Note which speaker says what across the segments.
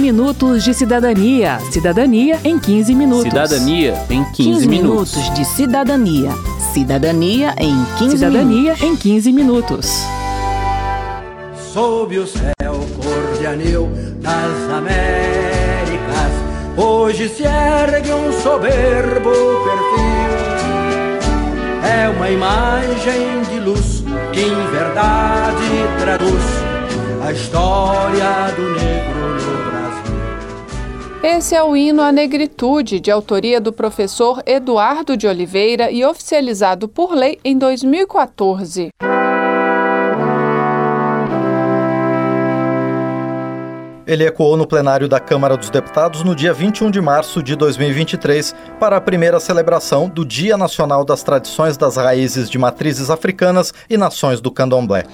Speaker 1: minutos de cidadania. Cidadania em 15 minutos.
Speaker 2: Cidadania em 15,
Speaker 3: 15
Speaker 2: minutos.
Speaker 3: minutos de cidadania. Cidadania em 15
Speaker 1: Cidadania
Speaker 3: minutos.
Speaker 1: em 15 minutos.
Speaker 4: Sob o céu cor de anil das Américas, hoje se ergue um soberbo perfil. É uma imagem de luz que em verdade traduz a história do Brasil.
Speaker 5: Esse é o hino à negritude, de autoria do professor Eduardo de Oliveira e oficializado por lei em 2014.
Speaker 6: Ele ecoou no plenário da Câmara dos Deputados no dia 21 de março de 2023 para a primeira celebração do Dia Nacional das Tradições das Raízes de Matrizes Africanas e Nações do Candomblé.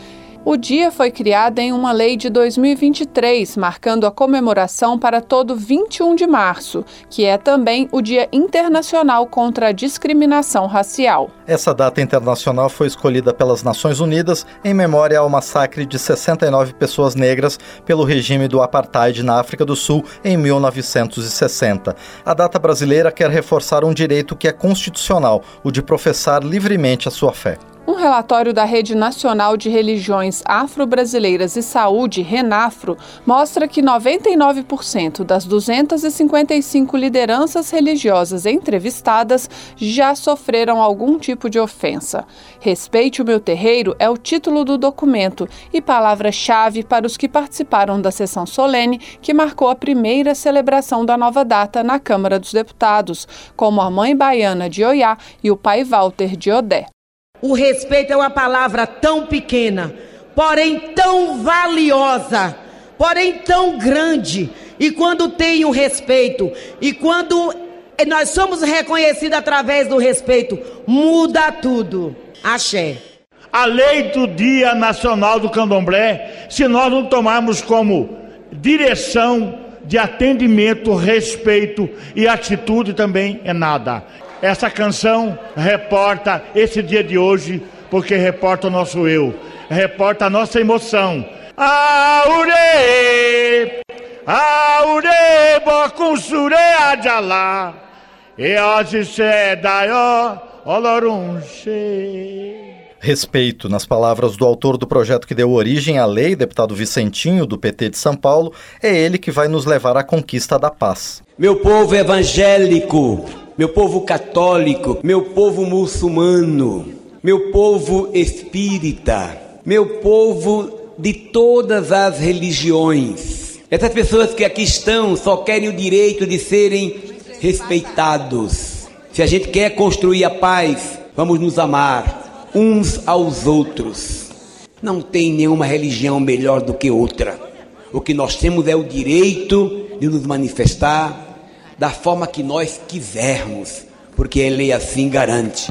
Speaker 5: O dia foi criado em uma lei de 2023, marcando a comemoração para todo 21 de março, que é também o Dia Internacional contra a Discriminação Racial.
Speaker 6: Essa data internacional foi escolhida pelas Nações Unidas em memória ao massacre de 69 pessoas negras pelo regime do apartheid na África do Sul em 1960. A data brasileira quer reforçar um direito que é constitucional, o de professar livremente a sua fé.
Speaker 5: Um relatório da Rede Nacional de Religiões Afro-Brasileiras e Saúde, RENAFRO, mostra que 99% das 255 lideranças religiosas entrevistadas já sofreram algum tipo de ofensa. Respeite o meu terreiro é o título do documento e palavra-chave para os que participaram da sessão solene que marcou a primeira celebração da nova data na Câmara dos Deputados, como a mãe baiana de Oiá e o pai Walter de Odé.
Speaker 7: O respeito é uma palavra tão pequena, porém tão valiosa, porém tão grande. E quando tem o respeito, e quando nós somos reconhecidos através do respeito, muda tudo. Axé.
Speaker 8: A lei do Dia Nacional do Candomblé, se nós não tomarmos como direção de atendimento, respeito e atitude, também é nada. Essa canção reporta esse dia de hoje, porque reporta o nosso eu, reporta a nossa emoção. Aure, aure, bocunsure adjalá, e hoje se daio, olorunche.
Speaker 6: Respeito, nas palavras do autor do projeto que deu origem à lei, deputado Vicentinho, do PT de São Paulo, é ele que vai nos levar à conquista da paz.
Speaker 9: Meu povo evangélico, meu povo católico, meu povo muçulmano, meu povo espírita, meu povo de todas as religiões. Essas pessoas que aqui estão só querem o direito de serem respeitados. Se a gente quer construir a paz, vamos nos amar uns aos outros. Não tem nenhuma religião melhor do que outra. O que nós temos é o direito de nos manifestar da forma que nós quisermos, porque Ele assim garante.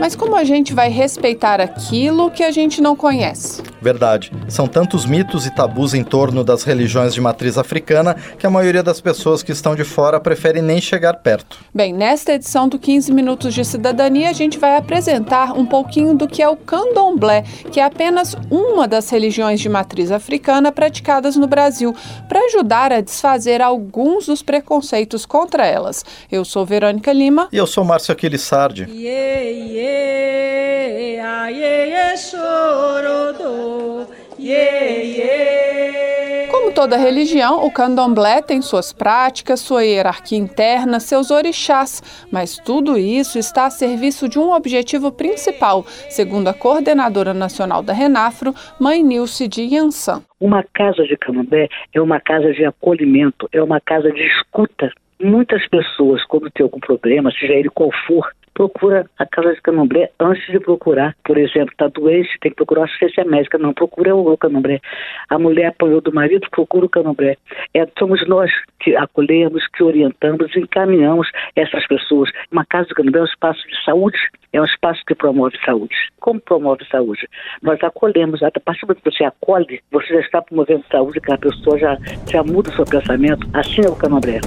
Speaker 5: Mas como a gente vai respeitar aquilo que a gente não conhece?
Speaker 6: Verdade. São tantos mitos e tabus em torno das religiões de matriz africana que a maioria das pessoas que estão de fora prefere nem chegar perto.
Speaker 5: Bem, nesta edição do 15 Minutos de Cidadania, a gente vai apresentar um pouquinho do que é o candomblé, que é apenas uma das religiões de matriz africana praticadas no Brasil, para ajudar a desfazer alguns dos preconceitos contra elas. Eu sou Verônica Lima.
Speaker 6: E eu sou Márcio Aquiles Sardi.
Speaker 10: Yeah, yeah, yeah. Yeah, yeah.
Speaker 5: Como toda religião, o candomblé tem suas práticas, sua hierarquia interna, seus orixás, mas tudo isso está a serviço de um objetivo principal, segundo a coordenadora nacional da Renafro, Mãe Nilce de Yansan.
Speaker 11: Uma casa de candomblé é uma casa de acolhimento, é uma casa de escuta. Muitas pessoas, quando tem algum problema, seja ele qual for, procura a casa de candomblé antes de procurar, por exemplo, está doente, tem que procurar assistência médica, não, procura o candomblé. A mulher apanhou do marido, procura o candomblé. É, somos nós que acolhemos, que orientamos, encaminhamos essas pessoas. Uma casa de candomblé é um espaço de saúde, é um espaço que promove saúde. Como promove saúde? Nós acolhemos, a partir do momento que você acolhe, você já está promovendo saúde, que a pessoa já, já muda o seu pensamento. Assim é o candomblé.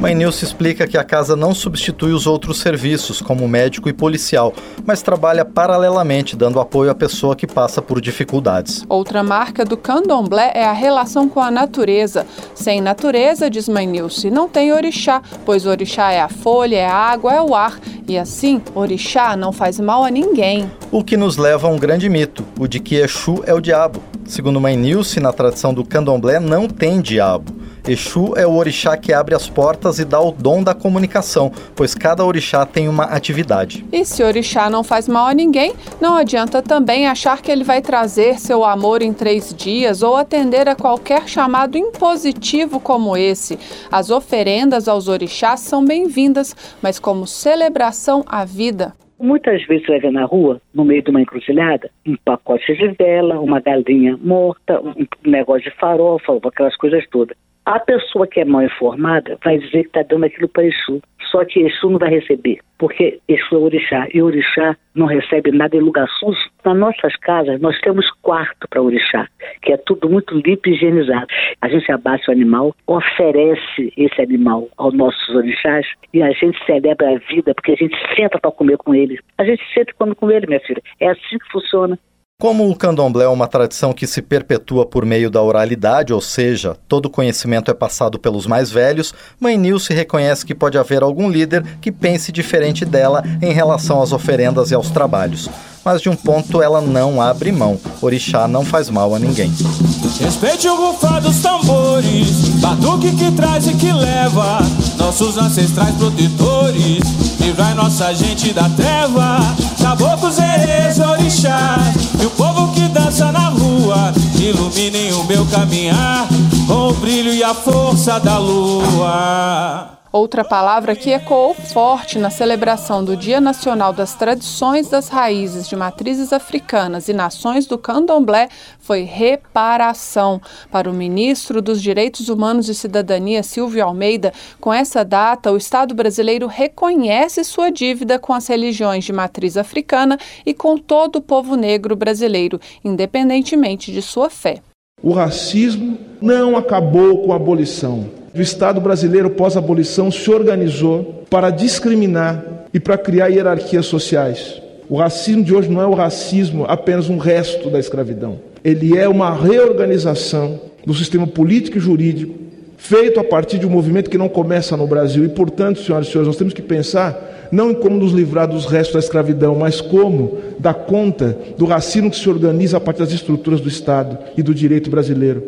Speaker 6: Mãe Nilce explica que a casa não substitui os outros serviços, como médico e policial, mas trabalha paralelamente, dando apoio à pessoa que passa por dificuldades.
Speaker 5: Outra marca do candomblé é a relação com a natureza. Sem natureza, diz Mãe Nilce, não tem orixá, pois orixá é a folha, é a água, é o ar. E assim, orixá não faz mal a ninguém.
Speaker 6: O que nos leva a um grande mito, o de que Exu é o diabo. Segundo Mãe Nilce, na tradição do candomblé não tem diabo. Exu é o orixá que abre as portas e dá o dom da comunicação, pois cada orixá tem uma atividade.
Speaker 5: E se orixá não faz mal a ninguém, não adianta também achar que ele vai trazer seu amor em três dias ou atender a qualquer chamado impositivo como esse. As oferendas aos orixás são bem-vindas, mas como celebração à vida.
Speaker 11: Muitas vezes ver na rua, no meio de uma encruzilhada, um pacote de vela, uma galinha morta, um negócio de farofa, aquelas coisas todas. A pessoa que é mal informada vai dizer que está dando aquilo para Exu. Só que Exu não vai receber, porque Exu é orixá. E orixá não recebe nada em lugar sujo. Nas nossas casas, nós temos quarto para orixá, que é tudo muito limpo e higienizado. A gente abate o animal, oferece esse animal aos nossos orixás e a gente celebra a vida, porque a gente senta para comer com ele. A gente senta e come com ele, minha filha. É assim que funciona.
Speaker 6: Como o candomblé é uma tradição que se perpetua por meio da oralidade, ou seja, todo conhecimento é passado pelos mais velhos, Mãe Nilce reconhece que pode haver algum líder que pense diferente dela em relação às oferendas e aos trabalhos. Mas de um ponto ela não abre mão: orixá não faz mal a ninguém.
Speaker 2: Respeite o rufar dos tambores, batuque que traz e que leva, nossos ancestrais protetores, livrai nossa gente da treva, caboclos, herês, orixás, e o povo que dança na rua, iluminem o meu caminhar, com o brilho e a força da lua.
Speaker 5: Outra palavra que ecoou forte na celebração do Dia Nacional das Tradições das Raízes de Matrizes Africanas e Nações do Candomblé foi reparação. Para o ministro dos Direitos Humanos e Cidadania, Silvio Almeida, com essa data, o Estado brasileiro reconhece sua dívida com as religiões de matriz africana e com todo o povo negro brasileiro, independentemente de sua fé.
Speaker 12: O racismo não acabou com a abolição o Estado brasileiro pós-abolição se organizou para discriminar e para criar hierarquias sociais. O racismo de hoje não é o racismo apenas um resto da escravidão. Ele é uma reorganização do sistema político e jurídico feito a partir de um movimento que não começa no Brasil. E, portanto, senhoras e senhores, nós temos que pensar não em como nos livrar dos restos da escravidão, mas como dar conta do racismo que se organiza a partir das estruturas do Estado e do direito brasileiro,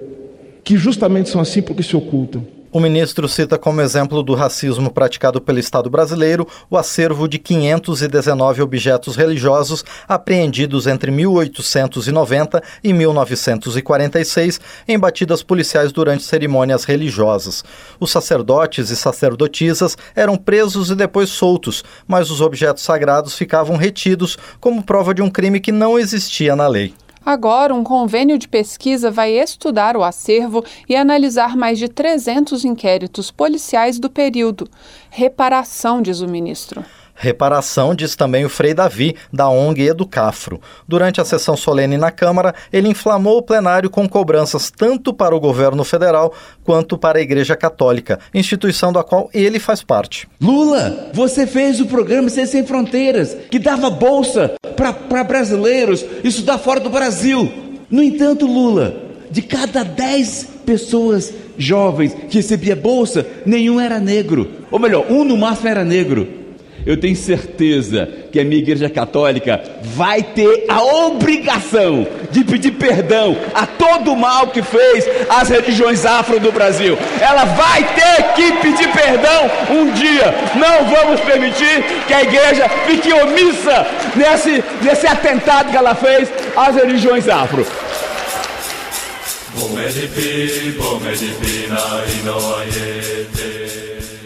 Speaker 12: que justamente são assim porque se ocultam.
Speaker 6: O ministro cita como exemplo do racismo praticado pelo Estado brasileiro o acervo de 519 objetos religiosos apreendidos entre 1890 e 1946 em batidas policiais durante cerimônias religiosas. Os sacerdotes e sacerdotisas eram presos e depois soltos, mas os objetos sagrados ficavam retidos como prova de um crime que não existia na lei.
Speaker 5: Agora, um convênio de pesquisa vai estudar o acervo e analisar mais de 300 inquéritos policiais do período. Reparação, diz o ministro.
Speaker 6: Reparação, diz também o Frei Davi, da ONG Educafro. Durante a sessão solene na Câmara, ele inflamou o plenário com cobranças tanto para o governo federal quanto para a Igreja Católica, instituição da qual ele faz parte.
Speaker 13: Lula, você fez o programa Ser Sem Fronteiras, que dava bolsa para brasileiros estudar fora do Brasil. No entanto, Lula, de cada 10 pessoas jovens que recebia bolsa, nenhum era negro. Ou melhor, um no máximo era negro eu tenho certeza que a minha igreja católica vai ter a obrigação de pedir perdão a todo o mal que fez às religiões afro do Brasil. Ela vai ter que pedir perdão um dia. Não vamos permitir que a igreja fique omissa nesse, nesse atentado que ela fez às religiões afro.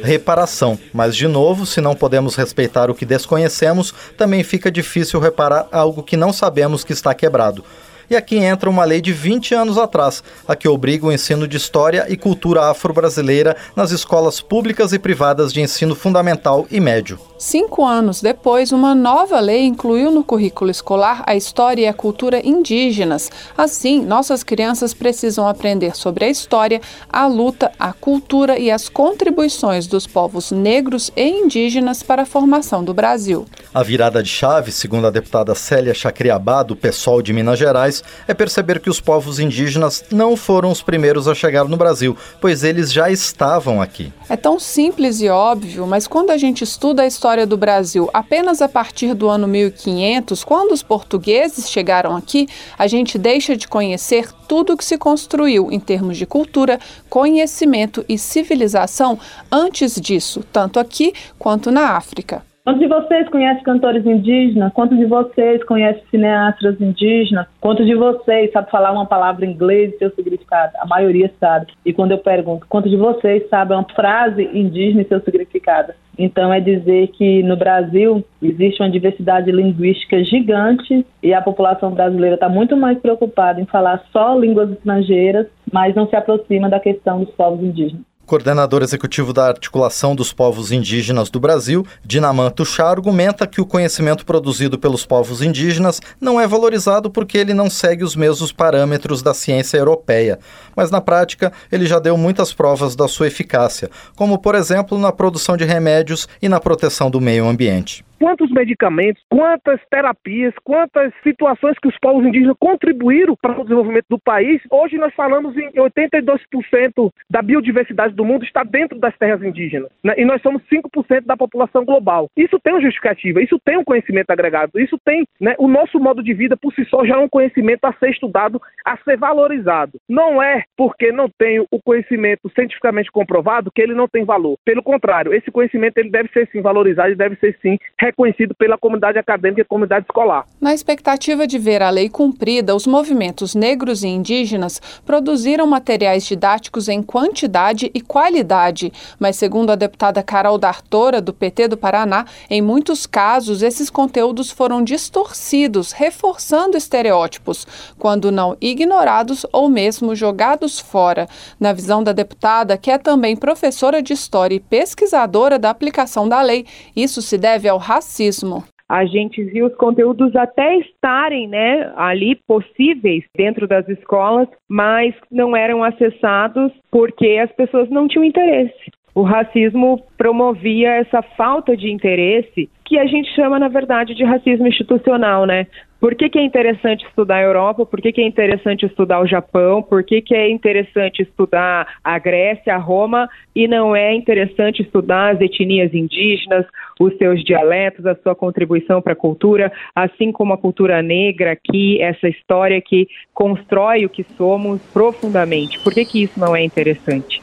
Speaker 6: Reparação. Mas, de novo, se não podemos respeitar o que desconhecemos, também fica difícil reparar algo que não sabemos que está quebrado. E aqui entra uma lei de 20 anos atrás, a que obriga o ensino de história e cultura afro-brasileira nas escolas públicas e privadas de ensino fundamental e médio.
Speaker 5: Cinco anos depois, uma nova lei incluiu no currículo escolar a história e a cultura indígenas. Assim, nossas crianças precisam aprender sobre a história, a luta, a cultura e as contribuições dos povos negros e indígenas para a formação do Brasil.
Speaker 6: A virada de chave, segundo a deputada Célia Chacriabá, do PSOL de Minas Gerais, é perceber que os povos indígenas não foram os primeiros a chegar no Brasil, pois eles já estavam aqui.
Speaker 5: É tão simples e óbvio, mas quando a gente estuda a história do Brasil apenas a partir do ano 1500, quando os portugueses chegaram aqui, a gente deixa de conhecer tudo que se construiu em termos de cultura, conhecimento e civilização antes disso, tanto aqui quanto na África.
Speaker 14: Quantos de vocês conhecem cantores indígenas? Quantos de vocês conhecem cineastas indígenas? Quantos de vocês sabe falar uma palavra em inglês e seu significado? A maioria sabe. E quando eu pergunto, quantos de vocês sabem uma frase indígena e seu significado? Então é dizer que no Brasil existe uma diversidade linguística gigante e a população brasileira está muito mais preocupada em falar só línguas estrangeiras, mas não se aproxima da questão dos povos indígenas
Speaker 6: coordenador executivo da Articulação dos Povos Indígenas do Brasil, Dinaman Tuchá, argumenta que o conhecimento produzido pelos povos indígenas não é valorizado porque ele não segue os mesmos parâmetros da ciência europeia. Mas na prática, ele já deu muitas provas da sua eficácia, como por exemplo na produção de remédios e na proteção do meio ambiente
Speaker 15: quantos medicamentos, quantas terapias, quantas situações que os povos indígenas contribuíram para o desenvolvimento do país. Hoje nós falamos em 82% da biodiversidade do mundo está dentro das terras indígenas. Né? E nós somos 5% da população global. Isso tem uma justificativa, isso tem um conhecimento agregado, isso tem né, o nosso modo de vida por si só já é um conhecimento a ser estudado, a ser valorizado. Não é porque não tenho o conhecimento cientificamente comprovado que ele não tem valor. Pelo contrário, esse conhecimento ele deve ser sim valorizado e deve ser sim reconhecido pela comunidade acadêmica e comunidade escolar.
Speaker 5: Na expectativa de ver a lei cumprida, os movimentos negros e indígenas produziram materiais didáticos em quantidade e qualidade, mas segundo a deputada Carol D'Artora, do PT do Paraná, em muitos casos esses conteúdos foram distorcidos, reforçando estereótipos, quando não ignorados ou mesmo jogados fora. Na visão da deputada, que é também professora de história e pesquisadora da aplicação da lei, isso se deve ao racismo.
Speaker 16: A gente viu os conteúdos até estarem né, ali possíveis dentro das escolas, mas não eram acessados porque as pessoas não tinham interesse. O racismo promovia essa falta de interesse que a gente chama, na verdade, de racismo institucional, né? Por que, que, é interessante estudar a Europa? Por que, que, é interessante estudar o Japão? Por que, que é interessante estudar a Grécia, a Roma? E não é interessante estudar as etnias indígenas, os seus dialetos, a sua contribuição para a cultura, assim como a cultura negra aqui, essa história que constrói o que somos profundamente. Por que, que isso não é interessante?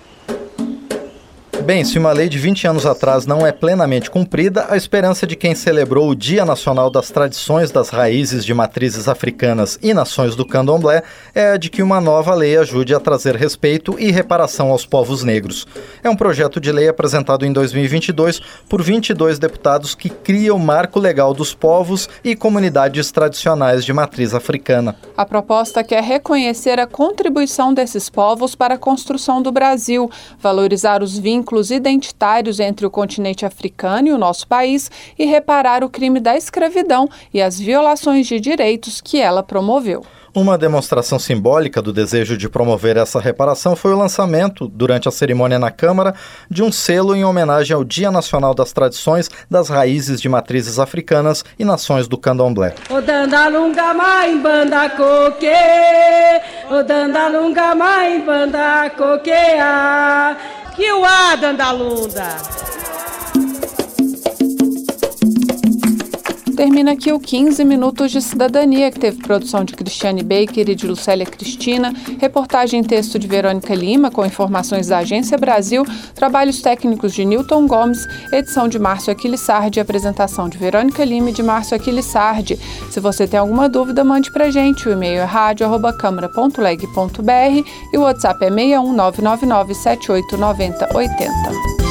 Speaker 6: Bem, se uma lei de 20 anos atrás não é plenamente cumprida, a esperança de quem celebrou o Dia Nacional das Tradições das Raízes de Matrizes Africanas e Nações do Candomblé é a de que uma nova lei ajude a trazer respeito e reparação aos povos negros. É um projeto de lei apresentado em 2022 por 22 deputados que cria o marco legal dos povos e comunidades tradicionais de matriz africana.
Speaker 5: A proposta quer reconhecer a contribuição desses povos para a construção do Brasil, valorizar os vínculos vínculos identitários entre o continente africano e o nosso país e reparar o crime da escravidão e as violações de direitos que ela promoveu.
Speaker 6: Uma demonstração simbólica do desejo de promover essa reparação foi o lançamento, durante a cerimônia na Câmara, de um selo em homenagem ao Dia Nacional das Tradições das Raízes de Matrizes Africanas e Nações do Candomblé.
Speaker 10: Coque, o. Que o Dandalunda!
Speaker 5: Termina aqui o 15 Minutos de Cidadania, que teve produção de Cristiane Baker e de Lucélia Cristina, reportagem em texto de Verônica Lima, com informações da Agência Brasil, trabalhos técnicos de Newton Gomes, edição de Márcio Aquilissardi, apresentação de Verônica Lima e de Márcio Aquilissardi. Se você tem alguma dúvida, mande pra gente. O e-mail é rádio.câmara.leg.br e o WhatsApp é 61999 789080.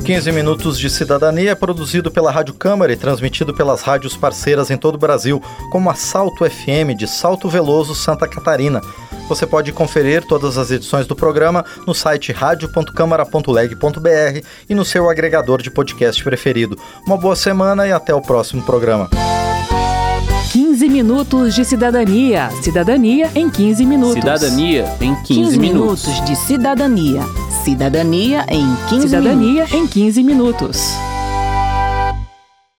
Speaker 6: O 15 Minutos de Cidadania é produzido pela Rádio Câmara e transmitido pelas rádios parceiras em todo o Brasil, como a Salto FM de Salto Veloso, Santa Catarina. Você pode conferir todas as edições do programa no site radio.câmara.leg.br e no seu agregador de podcast preferido. Uma boa semana e até o próximo programa.
Speaker 1: 15 minutos de cidadania. Cidadania em 15 minutos.
Speaker 17: Cidadania em 15,
Speaker 3: 15
Speaker 17: minutos.
Speaker 3: minutos de cidadania. Cidadania em 15
Speaker 1: Cidadania
Speaker 3: minutos.
Speaker 1: em 15 minutos.